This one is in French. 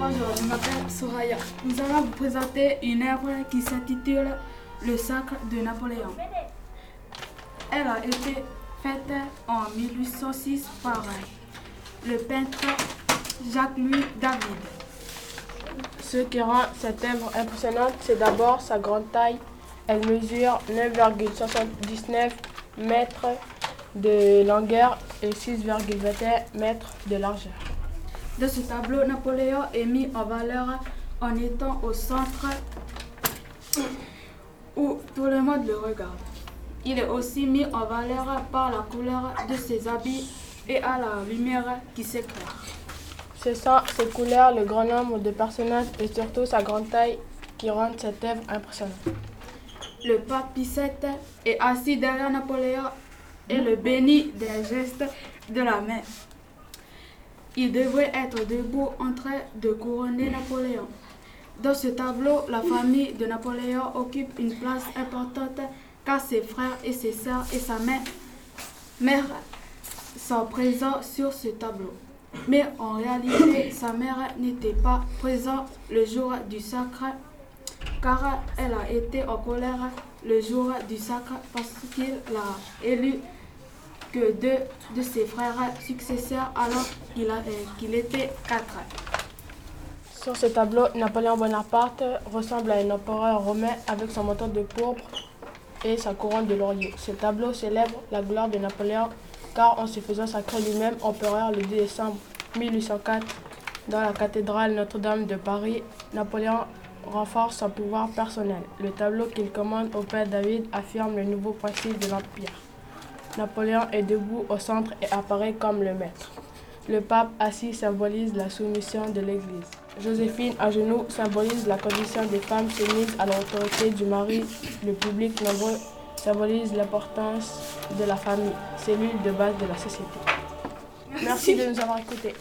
Bonjour, je m'appelle Soraya. Nous allons vous présenter une œuvre qui s'intitule Le sacre de Napoléon. Elle a été faite en 1806 par le peintre Jacques-Louis David. Ce qui rend cette œuvre impressionnante, c'est d'abord sa grande taille. Elle mesure 9,79 mètres de longueur et 6,21 mètres de largeur. De ce tableau, Napoléon est mis en valeur en étant au centre où tout le monde le regarde. Il est aussi mis en valeur par la couleur de ses habits et à la lumière qui s'éclaire. Ce sont ses couleurs, le grand nombre de personnages et surtout sa grande taille qui rendent cette œuvre impressionnante. Le pape VII est assis derrière Napoléon et le bénit des gestes de la main. Il devrait être debout en train de couronner Napoléon. Dans ce tableau, la famille de Napoléon occupe une place importante car ses frères et ses sœurs et sa mère, sont présents sur ce tableau. Mais en réalité, sa mère n'était pas présente le jour du sacre car elle a été en colère le jour du sacre parce qu'il a élu de ses frères successeurs alors qu'il qu'il était quatre. Sur ce tableau, Napoléon Bonaparte ressemble à un empereur romain avec son manteau de pourpre et sa couronne de laurier. Ce tableau célèbre la gloire de Napoléon car en se faisant sacrer lui-même empereur le 2 décembre 1804 dans la cathédrale Notre-Dame de Paris, Napoléon renforce son pouvoir personnel. Le tableau qu'il commande au père David affirme le nouveau principe de l'Empire. Napoléon est debout au centre et apparaît comme le maître. Le pape assis symbolise la soumission de l'Église. Joséphine à genoux symbolise la condition des femmes soumises à l'autorité du mari. Le public nombreux symbolise l'importance de la famille, cellule de base de la société. Merci de nous avoir écoutés.